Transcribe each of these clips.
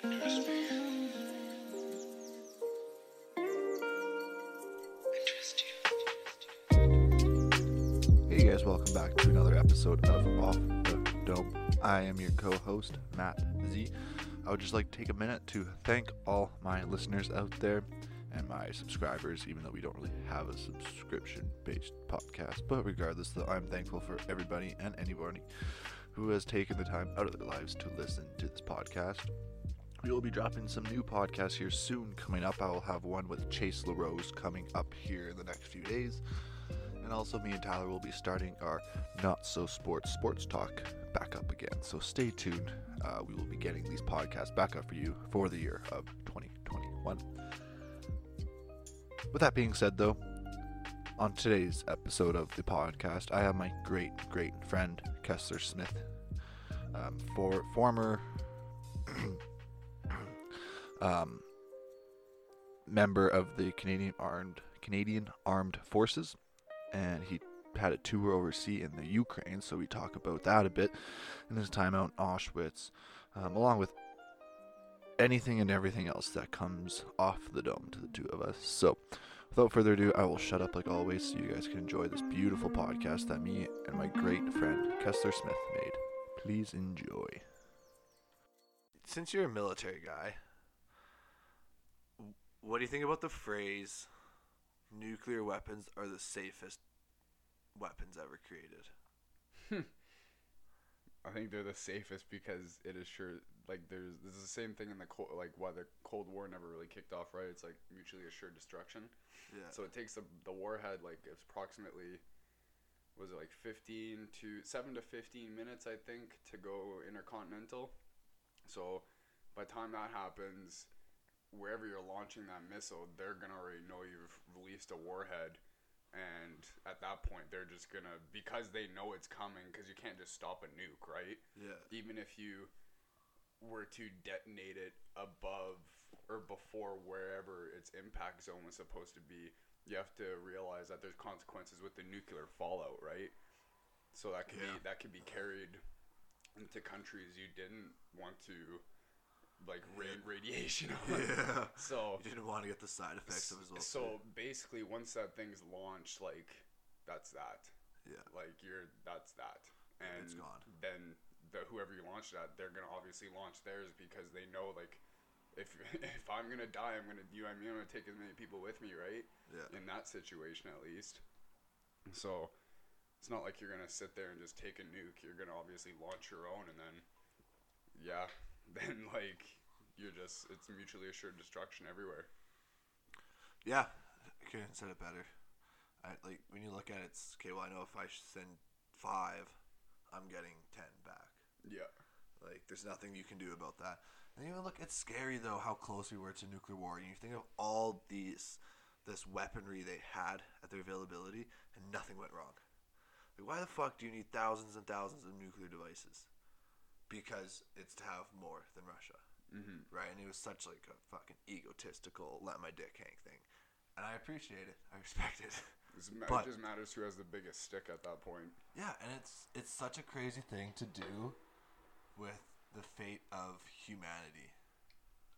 Hey guys, welcome back to another episode of Off the Dome. I am your co-host Matt Z. I would just like to take a minute to thank all my listeners out there and my subscribers, even though we don't really have a subscription-based podcast. But regardless, though, I'm thankful for everybody and anybody who has taken the time out of their lives to listen to this podcast. We will be dropping some new podcasts here soon. Coming up, I will have one with Chase LaRose coming up here in the next few days. And also, me and Tyler will be starting our Not So Sports Sports Talk back up again. So stay tuned. Uh, we will be getting these podcasts back up for you for the year of 2021. With that being said, though, on today's episode of the podcast, I have my great, great friend Kessler Smith, um, for former um, member of the Canadian Armed Canadian Armed Forces, and he had a tour overseas in the Ukraine. So we talk about that a bit, and his time out in Auschwitz, um, along with anything and everything else that comes off the dome to the two of us. So. Without further ado, I will shut up like always so you guys can enjoy this beautiful podcast that me and my great friend Kessler Smith made. Please enjoy. Since you're a military guy, what do you think about the phrase nuclear weapons are the safest weapons ever created? Hmm. I think they're the safest because it is sure like there's this is the same thing in the cold like why the Cold War never really kicked off right. It's like mutually assured destruction. Yeah. So it takes the the warhead like it's approximately was it like 15 to 7 to 15 minutes I think to go intercontinental. So by the time that happens wherever you're launching that missile, they're going to already know you've released a warhead and at that point they're just going to because they know it's coming cuz you can't just stop a nuke, right? yeah. even if you were to detonate it above or before wherever its impact zone was supposed to be, you have to realize that there's consequences with the nuclear fallout, right? So that could Yeah. be that could be carried into countries you didn't want to like radiation on. Yeah. So You didn't want to get the side effects of his so basically once that thing's launched like that's that yeah. like you're that's that and It's gone. then the whoever you launched at they're gonna obviously launch theirs because they know like if if i'm gonna die i'm gonna you know i mean i'm gonna take as many people with me right Yeah. in that situation at least so it's not like you're gonna sit there and just take a nuke you're gonna obviously launch your own and then yeah then like you're just it's mutually assured destruction everywhere Yeah. I couldn't said it better. I like when you look at it, it's okay. Well, I know if I send five, I'm getting ten back. yeah Like, there's nothing you can do about that. And even look, it's scary though how close we were to nuclear war. And you think of all these, this weaponry they had at their availability, and nothing went wrong. Like, why the fuck do you need thousands and thousands of nuclear devices? Because it's to have more than Russia, mm-hmm. right? And it was such like a fucking egotistical, let my dick hang thing. And I appreciate it. I respect it. It's, But- it just matters who has the biggest stick at that point Yeah, and it's it's such a crazy thing to do with the fate of humanity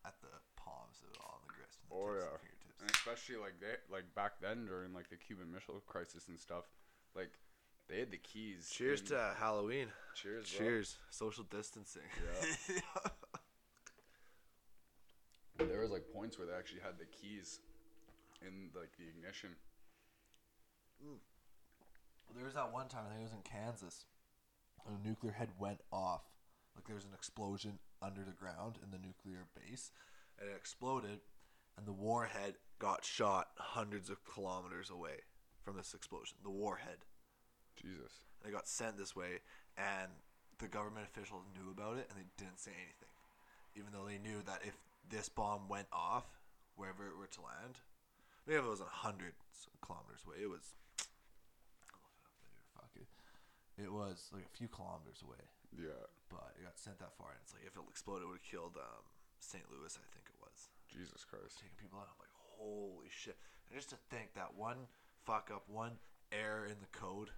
at the palms of all, the grist, and the Oh, yeah. and and especially like they like back then during like the Cuban Missile Crisis and stuff, like they had the keys. Cheers to Halloween. cheers, bro. Cheers. Social distancing. Yeah. There was like points where they actually had the keys in like the ignition. there was that one time, I think it was in Kansas, a nuclear head went off. Like there was an explosion under the ground in the nuclear base, and it exploded, and the warhead got shot hundreds of kilometers away from this explosion. The warhead. Jesus. and it got sent this way and the government officials knew about it and they didn't say anything even though they knew that if this bomb went off wherever it were to land maybe if it was a hundred kilometers away it was I'll it up later, fuck it it was like a few kilometers away Yeah. but it got sent that far and it's like if it exploded it would have killed um, St. Louis I think it was Jesus Christ. taking people out I'm like holy shit and just to think that one fuck up one error in the code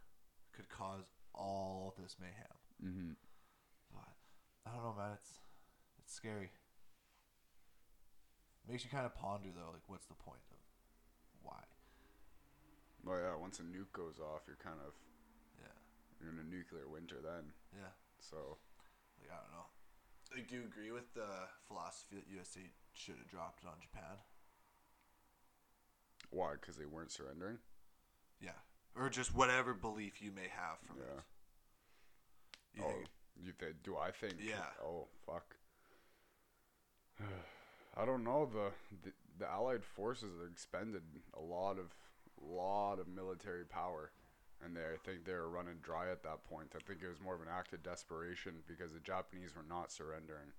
could cause all this mayhem Mm-hmm. But I don't know, man. It's it's scary. Makes you kind of ponder though, like what's the point of why? Well, yeah. Once a nuke goes off, you're kind of Yeah. you're in a nuclear winter then. Yeah. So Like I don't know. Like, do you agree with the philosophy that USA should have dropped it on Japan? why? Because they weren't surrendering. Yeah. Or just whatever belief you may have from Yeah. it. You oh, think- you th- do I think? Yeah. Oh fuck. I don't know. The, the the Allied forces expended a lot of lot of military power, and they I think they were running dry at that point. I think it was more of an act of desperation because the Japanese were not surrendering,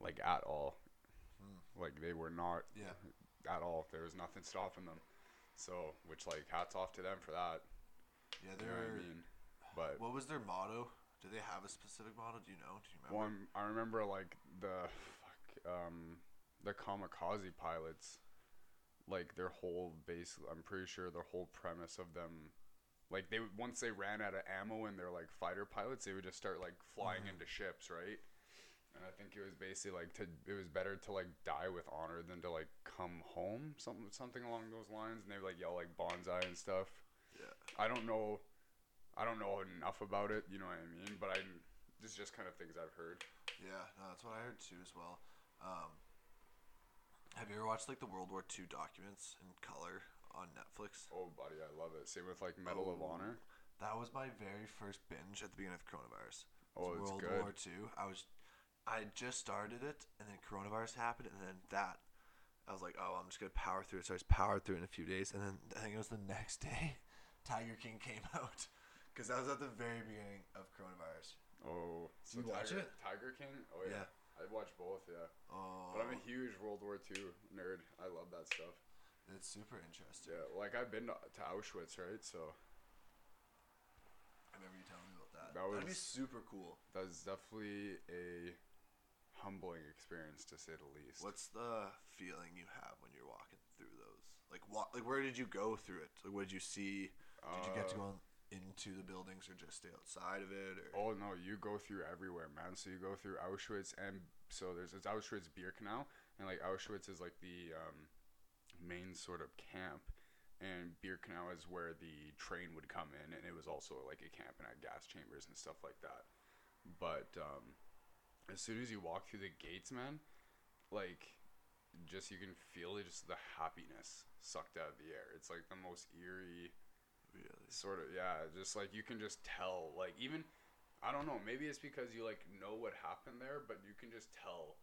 like at all. Hmm. Like they were not yeah. at all. There was nothing stopping them. So, which like hats off to them for that. Yeah, You know what I they're. mean? But What was their motto? Do they have a specific motto? Do you know? Do you remember? One, I remember like the fuck, um, the kamikaze pilots, like their whole base. I'm pretty sure their whole premise of them, like they once they ran out of ammo and they're like fighter pilots, they would just start like flying Mhm. into ships, right? And I think it was basically like to it was better to like die with honor than to like come home, something something along those lines. And they would like yell like banzai and stuff. Yeah. I don't know. I don't know enough about it, you know what I mean? But I, this is just kind of things I've heard. Yeah, no, that's what I heard too as well. Um, have you ever watched like the World War II documents in color on Netflix? Oh, buddy, I love it. Same with like Medal of Oh. Honor. That was my very first binge at the beginning of coronavirus. Oh, it's World good. War II. I was, I just started it, and then coronavirus happened, and then that, I was like, oh, I'm just gonna power through it. So I just powered through it in a few days, and then I think it was the next day, Tiger King came out, because that was at the very beginning of coronavirus. Oh, Do you watch Tiger, it? Tiger King. Oh yeah, I watch both. Yeah, Oh, but I'm a oh. huge World War II nerd. I love that stuff. it's super interesting. Yeah, like I've been to, to Auschwitz, right? So I remember you telling me about that. That That'd be super cool. that's definitely a humbling experience to say the least. What's the feeling you have when you're walking through those? Like, what? Like, where did you go through it? Like, what did you see? Did you get to Uh, go into the buildings or just stay outside of it? Or Oh no, you go through everywhere, man. So you go through Auschwitz, and so there's this Auschwitz Birkenau, and like Auschwitz is like the um, main sort of camp, and Birkenau is where the train would come in, and it was also like a camp and had gas chambers and stuff like that. But um, as soon as you walk through the gates, man, like just you can feel it, just the happiness sucked out of the air. It's like the most eerie really? sort of yeah just like you can just tell like even i don't know maybe it's because you like know what happened there but you can just tell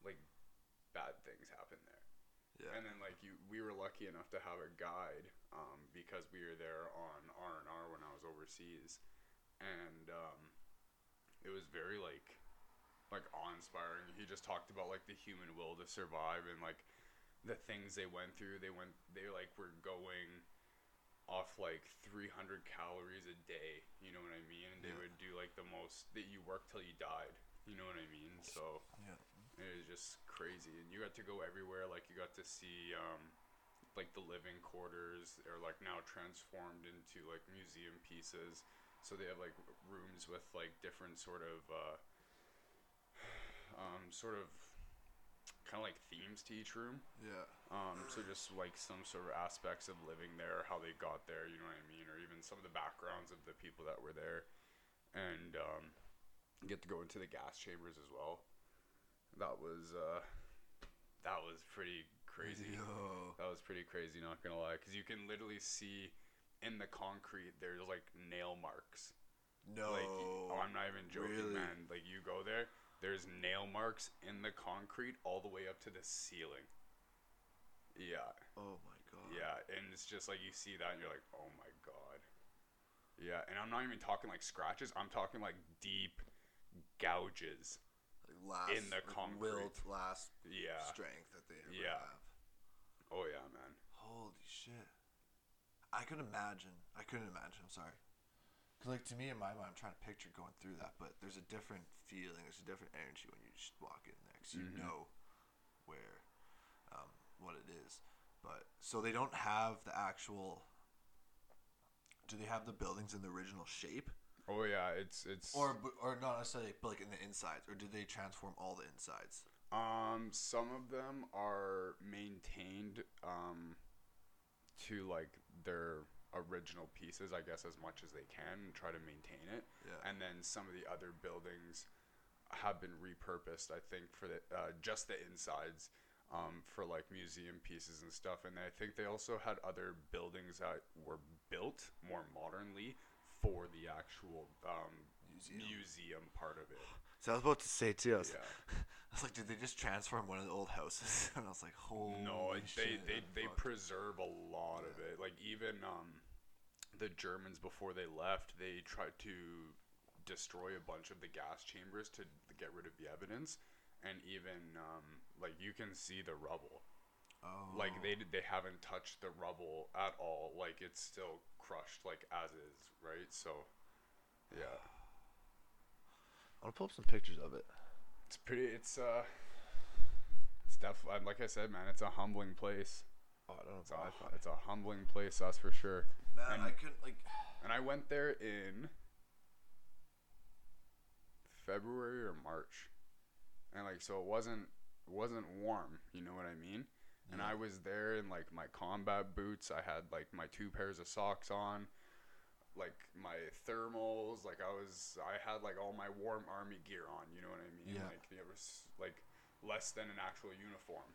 like bad things happen there Yeah. and then like you we were lucky enough to have a guide um, because we were there on r&r when i was overseas and um, it was very like like awe-inspiring. He just talked about like the human will to survive and like the things they went through. They went they like were going off like 300 calories a day you know what i mean? And they Yeah. would do like the most that you work till you died you know what i mean? So Yeah. it was just crazy. And you got to go everywhere like you got to see um like the living quarters are like now transformed into like museum pieces. So they have like rooms with like different sort of uh um sort of kind of like themes to each room Yeah. um, so just like some sort of aspects of living there, how they got there, you know what I mean, or even some of the backgrounds of the people that were there, and um, get to go into the gas chambers as well. That was uh, that was pretty crazy. Yo. That was pretty crazy, not gonna lie, because you can literally see in the concrete there's like nail marks. No. Like, oh, I'm not even joking, really? man. Like you go nail marks in the concrete all the way up to the ceiling. Yeah. Oh my god. Yeah, and it's just like you see that and you're like, oh my god. Yeah, and I'm not even talking like scratches. I'm talking like deep gouges. Like last In the like, concrete. will to last Yeah. strength that they ever Yeah. have. Oh yeah, man. Holy shit. I couldn't imagine. I couldn't imagine. I'm sorry. Cause like to me in my mind, I'm trying to picture going through that, but there's a different feeling. There's a different energy when you just walk in there, because you know where, um, what it is. But so they don't have the actual. Do they have the buildings in the original shape, Oh yeah, it's it's or or not necessarily, but like in the insides, or did they transform all the insides? Um, some of them are maintained um, to like their original pieces, I guess, as much as they can, and try to maintain it. Yeah. And then some of the other buildings have been repurposed. I think for the uh, just the insides. Um, for like museum pieces and stuff, and I think they also had other buildings that were built more modernly for the actual um, Museum. museum part of it. So I was about to say too. I was, Yeah. I was like, did they just transform one of the old houses? And I was like, holy No, they shit, they they fuck. preserve a lot of it. Like even um, the Germans before they left, they tried to destroy a bunch of the gas chambers to get rid of the evidence, and even um, like you can see the rubble. oh. Like they they haven't touched the rubble at all. Like it's still crushed like as is, right? So, yeah, I want pull up some pictures of it. it's pretty. It's uh, it's definitely like I said, man. It's a humbling place. Oh, I don't know It's a, it's a humbling place, that's for sure. Man, and- I couldn't like. And I went there in February or March, and like so it wasn't it wasn't warm. You know what I mean? And I was there in like my combat boots. I had like my two pairs of socks on, like my thermals. Like I was, I had like all my warm army gear on. You know what I mean? Yeah. Like it was like less than an actual uniform,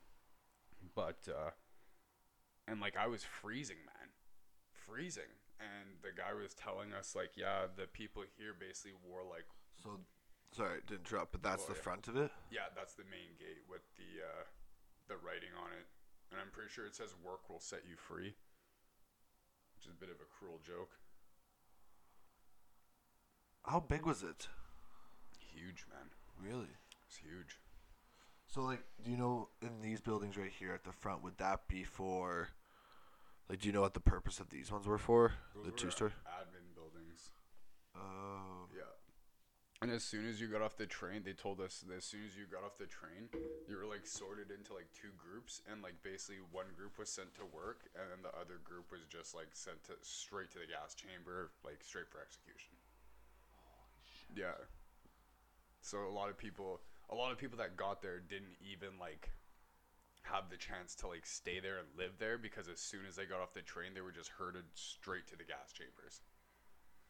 but uh, and like I was freezing, man, freezing. And the guy was telling us like, yeah, the people here basically wore like So, sorry to interrupt, but that's Oh, the yeah. front of it. Yeah, that's the main gate with the uh, the writing on it, and I'm pretty sure it says "Work will set you free," which is a bit of a cruel joke. How big was it? Huge, man. Really? It's huge. So, like, do you know in these buildings right here at the front, would that be for? Like, do you know what the purpose of these ones were for? the Those were two story. admin buildings. Oh. Yeah. And as soon as you got off the train, they told us that as soon as you got off the train, you were like sorted into like two groups, and like basically one group was sent to work, and then the other group was just like sent to straight to the gas chamber, like straight for execution. Yeah. So a lot of people, a lot of people that got there didn't even like have the chance to like stay there and live there because as soon as they got off the train, they were just herded straight to the gas chambers.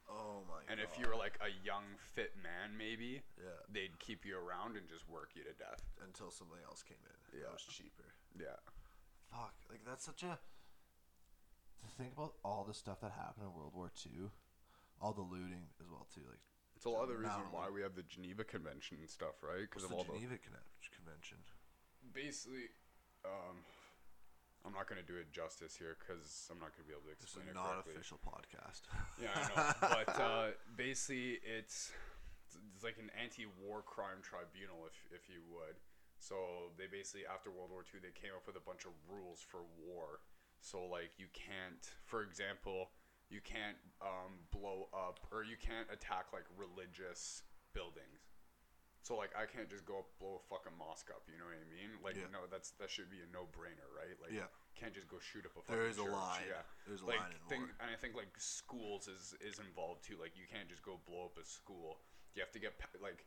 Oh my. And if you were like a young, fit man, maybe Yeah. they'd keep you around and just work you to death. Until something else came in. Yeah. That was cheaper. Yeah. Fuck. Like that's such a. To think about all the stuff that happened in World War II, all the looting as well too. Like It's a lot of the reason why we have the Geneva Convention and stuff, right? Because the of all the Geneva Convention. the basically, um, I'm not gonna do it justice here because I'm not gonna be able to explain This is it not correctly. official podcast. Yeah, I know. but uh, basically, it's it's like an anti-war crime tribunal, if if you would. So they basically, after World War II, they came up with a bunch of rules for war. So like, you can't, for example, you can't um, blow up or you can't attack like religious buildings. So like, I can't just go up blow a fucking mosque up. You know what I mean? Like, Yeah. no, that's that should be a no-brainer, right? Like, Yeah. can't just go shoot up a. fucking fucking is a church. line. Yeah There's a like line in thing, and I think like schools is is involved too. Like you can't just go blow up a school. You have to get like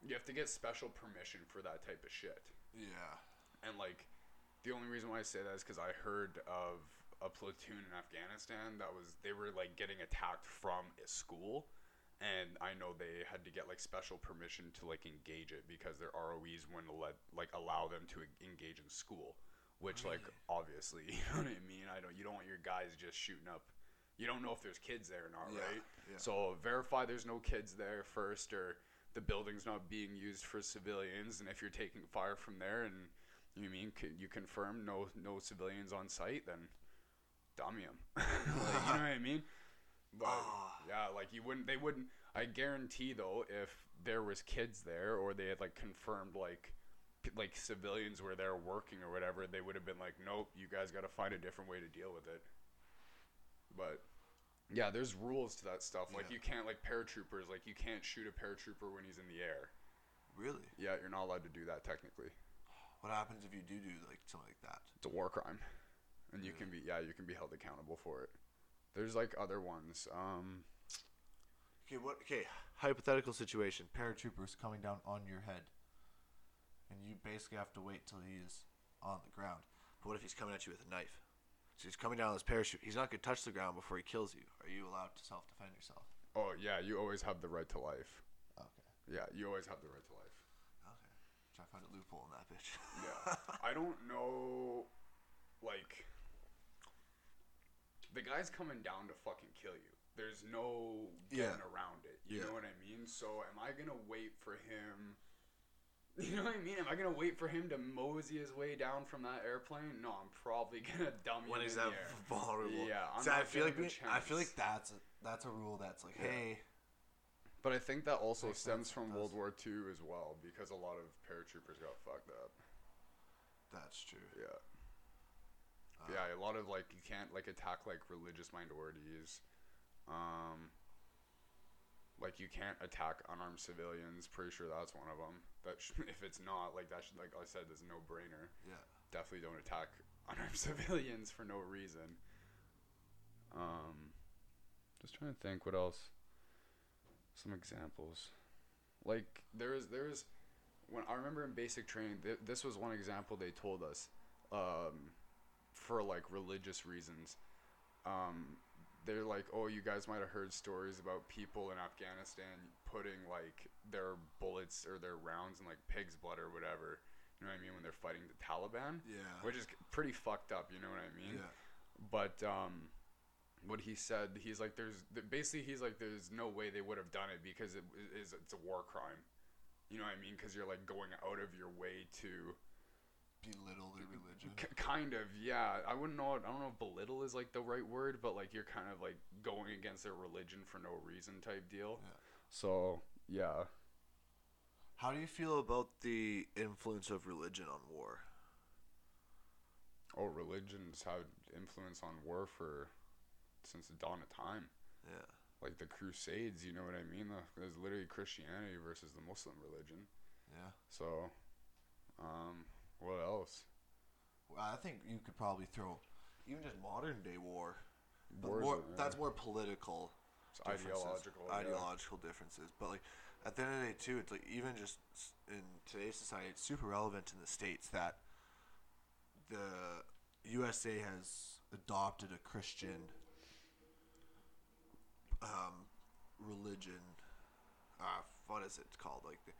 you have to get special permission for that type of shit. Yeah. And like the only reason why I say that is because I heard of a platoon in Afghanistan that was they were like getting attacked from a school. And I know they had to get like special permission to like engage it because their ROEs wouldn't let like allow them to engage in school, which like obviously you know what I mean. I don't you don't want your guys just shooting up. You don't know if there's kids there or not, Yeah, right? yeah. So verify there's no kids there first, or the building's not being used for civilians. And if you're taking fire from there, and you mean you confirm no no civilians on site, then dummy 'em. like, you know what I mean? But Ah. yeah, like you wouldn't. They wouldn't. I guarantee though, if there was kids there, or they had like confirmed like p- like civilians were there working or whatever, they would have been like, nope, you guys got to find a different way to deal with it. But yeah, there's rules to that stuff. Like Yeah. you can't like paratroopers, like you can't shoot a paratrooper when he's in the air. Really? Yeah, you're not allowed to do that technically. What happens if you do do like something like that? It's a war crime, and you can be yeah, you can be held accountable for it. There's like other ones. Um, Okay, what? Okay, hypothetical situation. Paratroopers coming down on your head. and you basically have to wait till he's on the ground. But what if he's coming at you with a knife? So he's coming down with his parachute. He's not gonna touch the ground before he kills you. Are you allowed to self defend yourself? Oh yeah, you always have the right to life. Okay. Yeah, you always have the right to life. Okay. Try to find a loophole in that bitch. Yeah. I don't know, like, the guy's coming down to fucking kill you. There's no Yeah. getting around it. You Yeah. know what I mean? So am I gonna wait for him? You know what I mean? Am I gonna wait for him to mosey his way down from that airplane? No, I'm probably gonna dump him when the that air. vulnerable. Yeah, I'm See, I feel like giving we, a I feel like that's a, that's a rule that's like, Yeah. hey, But I think that also Makes stems from. World War II as well, because a lot of paratroopers got fucked up. that's true. Yeah. Uh, yeah, a lot of like you can't like attack like religious minorities. Um, like you can't attack unarmed civilians. Pretty sure that's one of them. That sh- if it's not like that, should, like I said, is no brainer. Yeah. Definitely don't attack unarmed civilians for no reason. Um, just trying to think what else. Some examples, like there is there is when I remember in basic training, th- this was one example they told us, um, for like religious reasons. Um, they're like, oh, you guys might have heard stories about people in Afghanistan putting like their bullets or their rounds in like pig's blood or whatever. You know what I mean when they're fighting the Taliban, Yeah. which is pretty fucked up. You know what I mean? yeah. But um, what he said, he's like, there's basically he's like, there's no way they would have done it because it is it's a war crime. You know what I mean? Because you're like going out of your way to Belittle their religion. Kind of, yeah. I wouldn't know. I don't know if belittle is like the right word, but like you're kind of like going against their religion for no reason type deal. Yeah. So yeah, How do you feel about the influence of religion on war? oh, religion's had influence on war for since the dawn of time. Yeah. Like the Crusades, you know what I mean? The, there's literally Christianity versus the Muslim religion. Yeah. So, um, what else? Well, I think you could probably throw even just modern day war. But Wars more, are- That's more political. It's differences, ideological. yeah. ideological differences. But like at the end of the day, too, it's like even just s- in today's society, it's super relevant in the states that the USA has adopted a Christian um, religion. Uh, what is it called? Like the,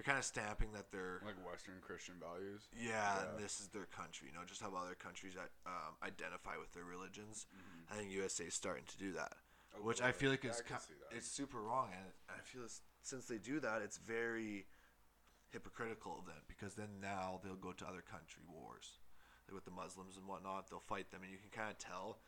they're kind of stamping that they're Like Western Christian values. yeah, and this is their country. You know, just how other countries that um, identify with their religions. Mm-hmm. I think USA is starting to do that, A which I feel like Yeah, is I can ki- see that. it's super wrong, and I feel since they do that, it's very hypocritical of them because then now they'll go to other country wars, like with the Muslims and whatnot. They'll fight them, and you can kind of tell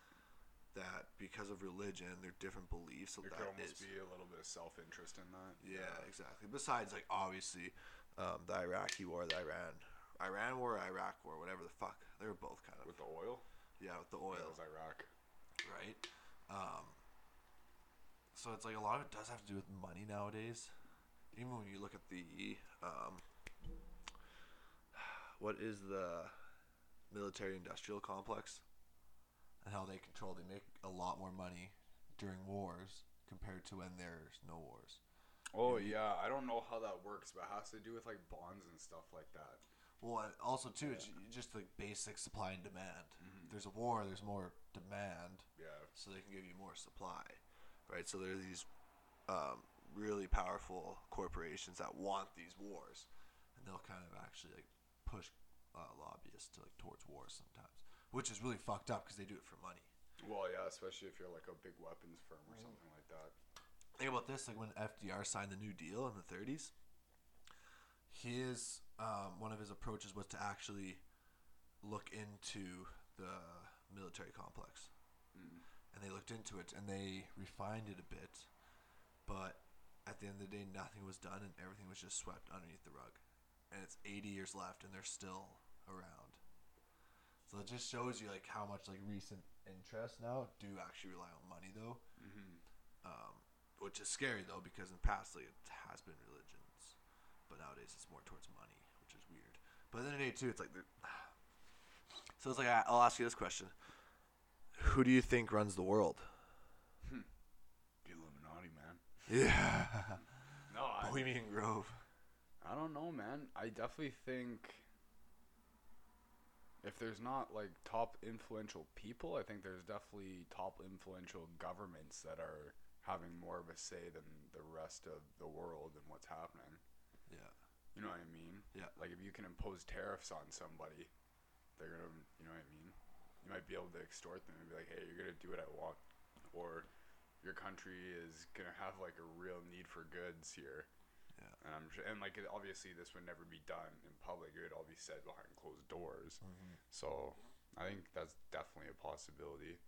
that because of religion, their different beliefs. So There that could almost is- be a little bit of self interest in that. yeah, exactly. Besides, like obviously, um, the Iraqi war, the Iran, Iran war, Iraq war, whatever the fuck, they were both kind of With the oil? yeah with the Yeah, oil, it was Iraq. right? Um, so it's like a lot of it does have to do with money nowadays. Even when you look at the um, what is the military-industrial complex and how they control, they make a lot more money during wars compared to when there's no wars. Oh yeah, I don't know how that works, but it has to do with like bonds and stuff like that. Well, also too, it's just like basic supply and demand. There's a war, there's more demand, Yeah. so they can give you more supply, right? So there are these um, really powerful corporations that want these wars, and they'll kind of actually like push uh, lobbyists to like towards war sometimes, which is really fucked up because they do it for money. Well, yeah, especially if you're like a big weapons firm or something like that. Think about this: like when FDR signed the New Deal in the 30s, his um, one of his approaches was to actually look into the military complex, Mm. and they looked into it and they refined it a bit, but at the end of the day, nothing was done and everything was just swept underneath the rug, and it's 80 years left and they're still around. So it just shows you like how much like recent interests now do actually rely on money though Mm-hmm. um, which is scary though because in the past like it has been religions, but nowadays it's more towards money, which is weird. But at the end of the day too, it's like so it's like I- I'll ask you this question: Who do you think runs the world? The Illuminati, man. Yeah, No, I, Bohemian Grove. I I don't know, man. I definitely think if there's not like top influential people, I think there's definitely top influential governments that are having more of a say than the rest of the world and what's happening. Yeah. You know what I mean? Yeah. Like if you can impose tariffs on somebody, they're gonna, you know what I mean? You might be able to extort them and be like, hey, you're gonna do what I want, or your country is gonna have like a real need for goods here. Yeah. And I'm sure, and like it- obviously this would never be done in public. It would all be said behind closed doors. Mm-hmm. So I think that's definitely a possibility.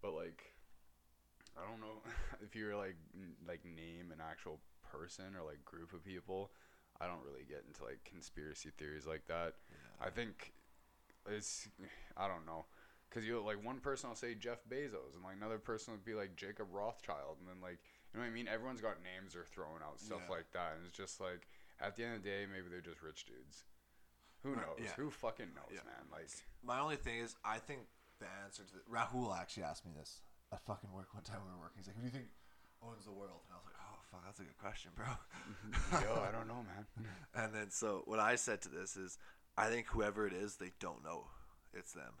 But like, I don't know if you were like n- like name an actual person or like group of people. I don't really get into like conspiracy theories like that. Yeah. I think it's I don't know. Cause you like one person will say Jeff Bezos, and like another person would be like Jacob Rothschild, and then like you know what I mean. Everyone's got names they're throwing out stuff Yeah. like that, and it's just like at the end of the day, maybe they're just rich dudes. Who Right, knows? yeah. Who fucking knows, Yeah. man? Like My only thing is, I think the answer to the, Rahul actually asked me this at fucking work one time we were working. He's like, "Who do you think owns the world?" And I was like, "Oh fuck, that's a good question, bro." yo, I don't know, man. and then so what I said to this is, I think whoever it is, they don't know it's them.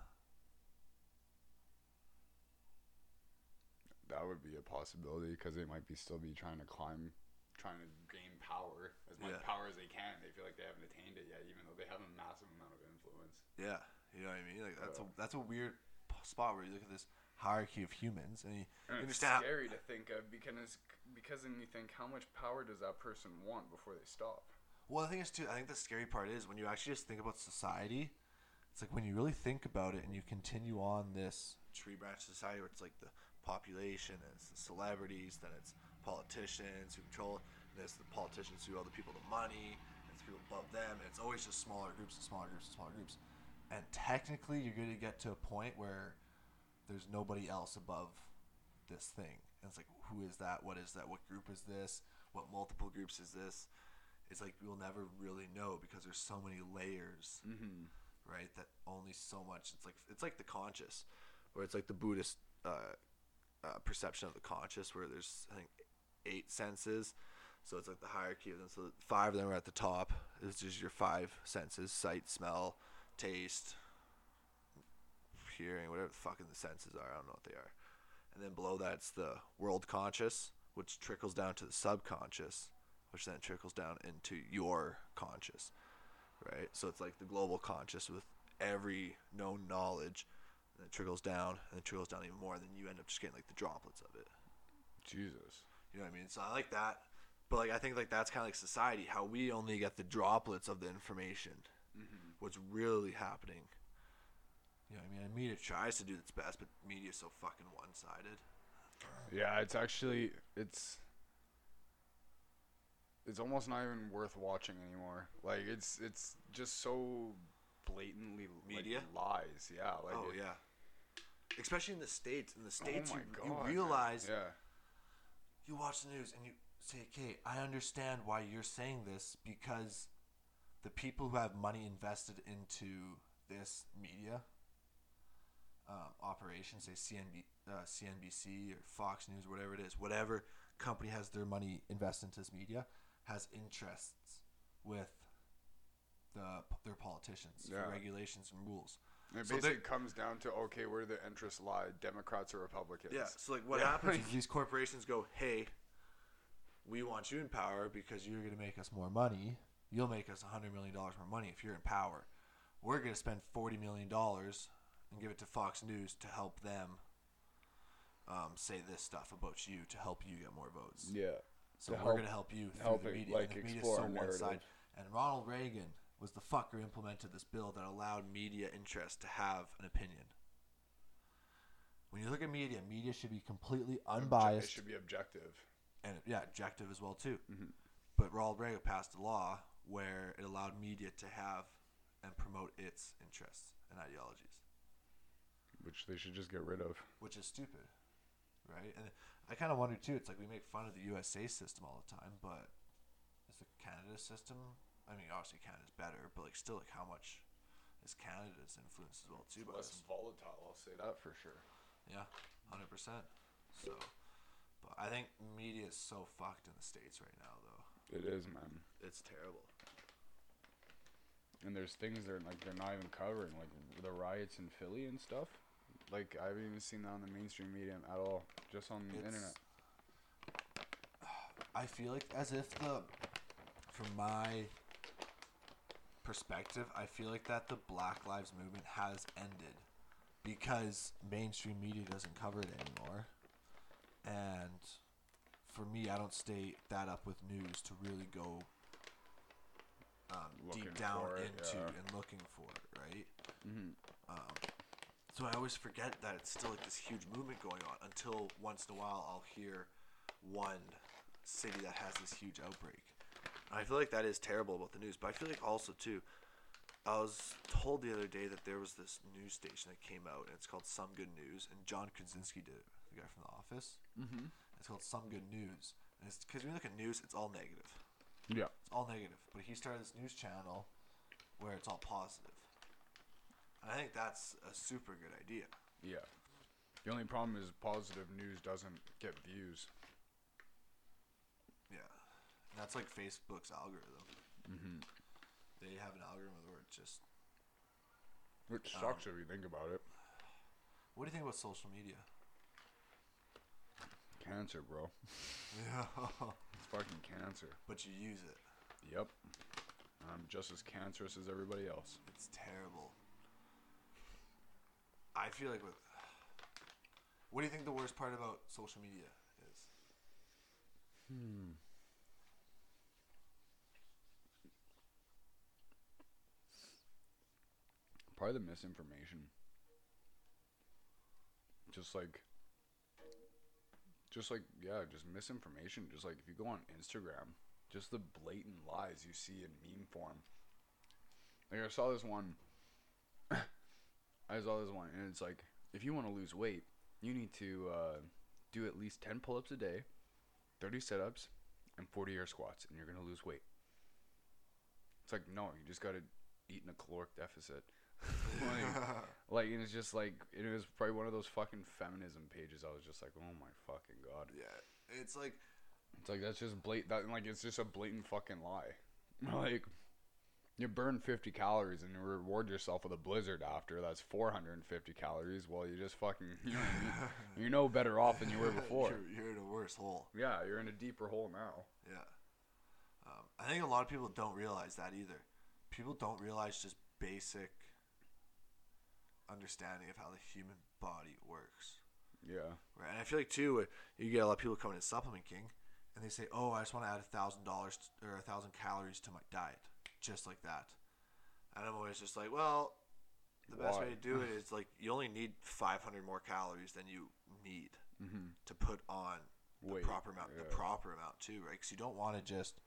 That would be a possibility because they might be still be trying to climb, trying to gain power as much Yeah. power as they can. They feel like they haven't attained it yet, even though they have a massive amount of influence. Yeah, you know what I mean. Like that's Yeah. a that's a weird spot where you look at this hierarchy of humans and you, And it's understand. scary to think of because because then you think how much power does that person want before they stop? Well, the thing is too. I think the scary part is when you actually just think about society. It's like when you really think about it and you continue on this tree branch society where it's like the population and it's the celebrities, then it's politicians who control, and it's the politicians who owe the people the money, and it's people above them, and it's always just smaller groups and smaller groups and smaller groups. And technically, you're going to get to a point where there's nobody else above this thing. And it's like, who is that? What is that? What group is this? What multiple groups is this? It's like we'll never really know because there's so many layers, Mm-hmm. right? That only so much. It's like it's like the conscious, or it's like the Buddhist uh, uh, perception of the conscious, where there's I think eight senses. So it's like the hierarchy of them. So five of them are at the top. It's just your five senses: sight, smell, taste, hearing, whatever the fucking the senses are. I don't know what they are. And then below that's the world conscious, which trickles down to the subconscious, which then trickles down into your conscious, right? So it's like the global conscious with every known knowledge, and it trickles down, and it trickles down even more, and then you end up just getting like the droplets of it. Jesus. You know what I mean? So I like that, but like I think like that's kind of like society, how we only get the droplets of the information. Mm-hmm. What's really happening? You know what I mean? And media tries to do its best, but media's so fucking one-sided. Yeah, it's actually it's it's almost not even worth watching anymore. Like it's it's just so blatantly like, Media? lies. Yeah, like oh it- yeah. Especially in the states. In the states, oh you, God, you man. realize Yeah. you watch the news and you say, "Okay, I understand why you're saying this because the people who have money invested into this media um, operation, say CNB, uh, CNBC or Fox News, whatever it is, whatever company has their money invested into this media, has interests with the their politicians Yeah. regulations and rules. It So basically they- comes down to okay, where do the interests lie? Democrats or Republicans? Yeah. So like, what Yeah. happens is these corporations go, "Hey, we want you in power because you're going to make us more money. You'll make us a hundred million dollars more money if you're in power. We're going to spend forty million dollars and give it to Fox News to help them um, say this stuff about you to help you get more votes. Yeah. So to we're going to help you through help the it, media. like, and the media's explore so a narrative. one-sided. And Ronald Reagan was the fucker implemented this bill that allowed media interest to have an opinion. When you look at media, media should be completely unbiased It should be objective. and yeah, objective as well too. Mhm. But Ronald Reagan passed a law where it allowed media to have and promote its interests and ideologies, Which they should just get rid of. which is stupid, right? And I kind of wonder too. It's like we make fun of the USA system all the time, but is the Canada system? I mean, obviously Canada's better, but like still, like how much is Canada's influence as well too? by Less volatile, I'll say that for sure. Yeah, hundred percent. So, but I think media is so fucked in the states right now, though. It is, man. It's terrible. and there's things they're like they're not even covering, like the riots in Philly and stuff. Like I haven't even seen that on the mainstream media at all, just on the It's- internet. I feel like as if the, from my perspective, I feel like that the Black Lives Movement has ended because mainstream media doesn't cover it anymore. And for me, I don't stay that up with news to really go um, deep down it, into yeah. and looking for it, right? Mm-hmm. Um, so I always forget that it's still like this huge movement going on until once in a while I'll hear one city that has this huge outbreak. I feel like that is terrible about the news, but I feel like also too. I was told the other day that there was this news station that came out, and it's called Some Good News, and John Krasinski did it, the guy from The Office. Mm-hmm. It's called Some Good News, and it's because when you look at news, it's all negative. Yeah. It's all negative. But he started this news channel where it's all positive. And I think that's a super good idea. Yeah. The only problem is positive news doesn't get views. Yeah. And that's like Facebook's algorithm. Mm-hmm. They have an algorithm where it just. Which Um, sucks if you think about it. What do you think about social media? Cancer, bro. Yeah. It's fucking cancer. but you use it. Yep. I'm just as cancerous as everybody else. It's terrible. I feel like with. What do you think the worst part about social media is? Hmm. The misinformation. Just like, just like, yeah, just misinformation. Just like if you go on Instagram, just the blatant lies you see in meme form. Like I saw this one. I saw this one, and it's like, if you want to lose weight, you need to uh, do at least ten pull-ups a day, thirty sit-ups, and forty air squats, and you're gonna lose weight. It's like no, you just gotta eat in a caloric deficit. Like, like, and it's just like it was probably one of those fucking feminism pages. I was just like, oh my fucking god. yeah. It's like. It's like that's just blatant. That like it's just a blatant fucking lie. Like you burn 50 calories and you reward yourself with a blizzard after. That's 450 calories. Well, you just fucking you know, you, you're no better off than you were before. you're, you're in a worse hole. Yeah, you're in a deeper hole now. Yeah. Um, I think a lot of people don't realize that either. People don't realize just basic understanding of how the human body works. Yeah. Right. And I feel like too, uh, you get a lot of people coming to Supplement King, and they say, "Oh, I just want to add a thousand dollars or a thousand calories to my diet, just like that." And I'm always just like, "Well, the best way to do it is like you only need 500 more calories than you need Mm-hmm. to put on the Weight, proper amount, the proper amount too, right? Because you don't want to just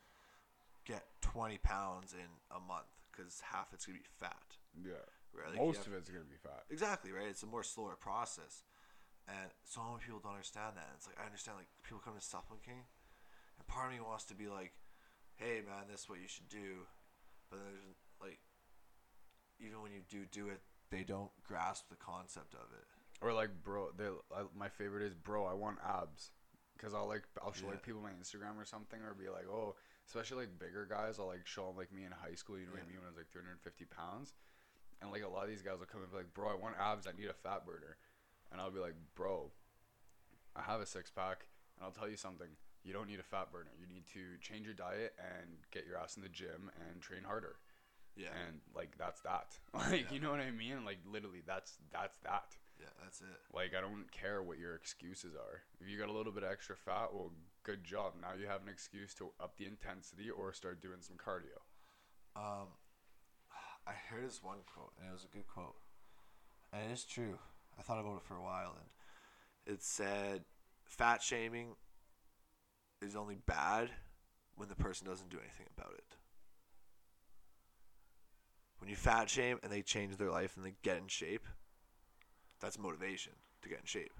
get 20 pounds in a month because half it's gonna be fat, Yeah. Right? Like, Most have- of it's gonna be fat. Exactly, right? It's a more slower process. And so many people don't understand that. It's like I understand like people come to Supplement King and part of me wants to be like, Hey man, this is what you should do but then there's like even when you do do it, they don't grasp the concept of it. Or like, bro, they I, my favorite is, bro, I want abs, because I'll like I'll show Yeah. like people my Instagram or something, or be like, oh, especially like bigger guys, I'll like show 'em, like me in high school, you know what I mean, when I was like 350 pounds, and like a lot of these guys will come and be like, bro, I want abs, I need a fat burner, and I'll be like, bro, I have a six pack, and I'll tell you something, you don't need a fat burner, you need to change your diet and get your ass in the gym and train harder, Yeah. and like that's that, like Yeah. you know what I mean, like literally that's that's that. yeah, that's it. Like I don't care what your excuses are. If you got a little bit of extra fat, well, good job. Now you have an excuse to up the intensity or start doing some cardio. Um, I heard this one quote, and it was a good quote, and it is true. I thought about it for a while, and it said, "Fat shaming is only bad when the person doesn't do anything about it. When you fat shame and they change their life and they get in shape, that's motivation to get in shape.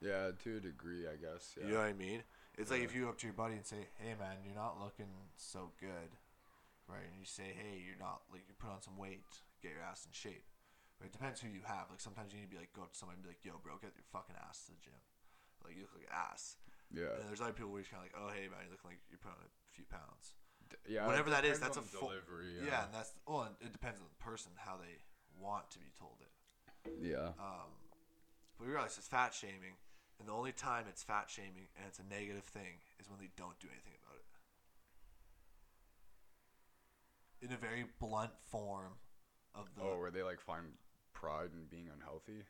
Yeah, to a degree, I guess. Yeah. You know what I mean? It's like if you go up to your buddy and say, "Hey, man, you're not looking so good," right? And you say, "Hey, you're not like you put on some weight, get your ass in shape." Right? It depends who you have. Like sometimes you need to be like go up to somebody and be like, "Yo, bro, get your fucking ass to the gym." Like you look like ass. Yeah. And there's other people where you're kind of like, "Oh, hey, man, you look like you're putting on a few pounds." Yeah, Whatever that is, that's a full delivery. Yeah. Yeah. and that's well, and it depends on the person how they want to be told it. Yeah. Um, but we realize it's fat shaming, and the only time it's fat shaming and it's a negative thing is when they don't do anything about it. In a very blunt form of the, Oh, where they like find pride in being unhealthy.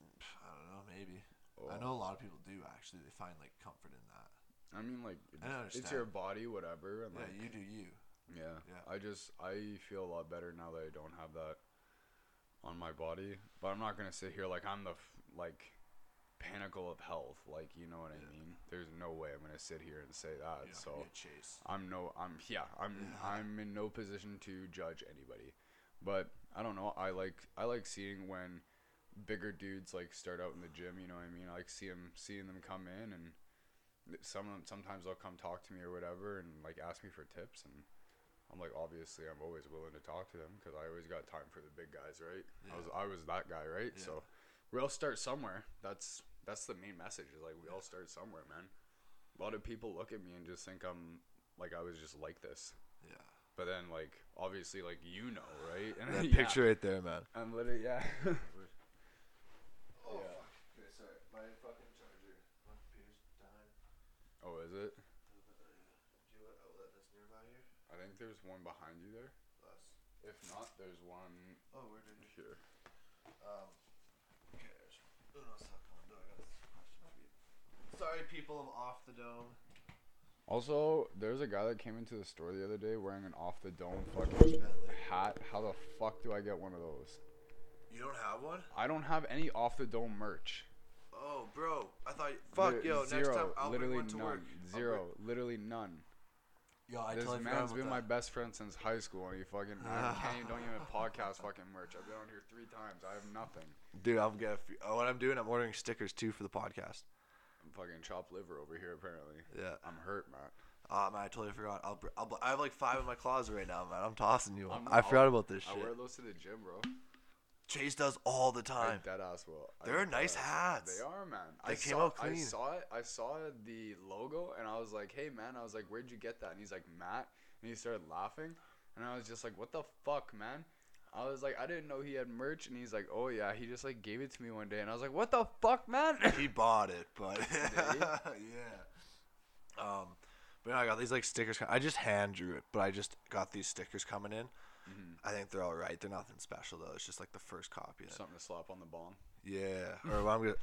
I don't know, maybe. Oh. I know a lot of people do actually. They find like comfort in that. I mean, like it's, it's your body, whatever. And Yeah, like, you do you. Yeah. Yeah. I just I feel a lot better now that I don't have that on my body. But I'm not gonna sit here like I'm the f- like pinnacle of health. Like you know what I mean? There's no way I'm gonna sit here and say that. Know, so. I'm no I'm yeah I'm I'm in no position to judge anybody. But I don't know. I like I like seeing when bigger dudes like start out in the gym. You know what I mean? I like see 'em seeing them come in and some of them sometimes they'll come talk to me or whatever and like ask me for tips and I'm like obviously I'm always willing to talk to them because I always got time for the big guys right I was I was that guy right Yeah. so we all start somewhere that's that's the main message is like we all start somewhere man a lot of people look at me and just think I'm like I was just like this Yeah. but then like obviously like you know right and That yeah, picture right there, man. I'm literally yeah Oh, Yeah. Okay, sorry. My fucking charger. My dying. oh is it Do you have an outlet that's nearby here? I think there's one behind you there Less. if not there's one Oh, where did it? here Um. Okay. there's- Oh, no, stop calling. No, I got this question for you. Sorry, people of Off the Dome. Also, there's a guy that came into the store the other day wearing an off the dome fucking hat. How the fuck do I get one of those? You don't have one? I don't have any off the dome merch. Oh, bro. I thought. Fuck, Lit- yo. zero, Next time I'll bring literally one to none. work. I'll Zero, literally none. Yo, I this totally forgot man's about been that. my best friend since high school, and he fucking I can't even, don't even podcast fucking merch. I've been on here three times. I have nothing. Dude, I'm gonna. F- oh, what I'm doing, I'm ordering stickers too for the podcast. Fucking chopped liver over here. Apparently, Yeah. I'm hurt, Matt. Ah, man, I totally forgot. I'll, br- I'll. I have like five in my closet right now, man. I'm tossing you. I'm- I forgot I'll- about this shit. I wear those to the gym, bro. Chase does all the time. dead ass will. I They're nice hats. They are, man. They I came saw, out I clean. saw it. I saw the logo, and I was like, "Hey, man!" I was like, "Where'd you get that?" And he's like, "Matt," and he started laughing, and I was just like, "What the fuck, man?" I was like, "I didn't know he had merch," and he's like, "Oh yeah," he just like gave it to me one day, and I was like, "What the fuck, man?" he bought it, but yeah. um, but yeah, I got these like stickers. I just hand drew it, but I just got these stickers coming in. Mhm. I think they're all right. They're nothing special though. It's just like the first copy. Something to slap on the bong. Yeah, or I'm gonna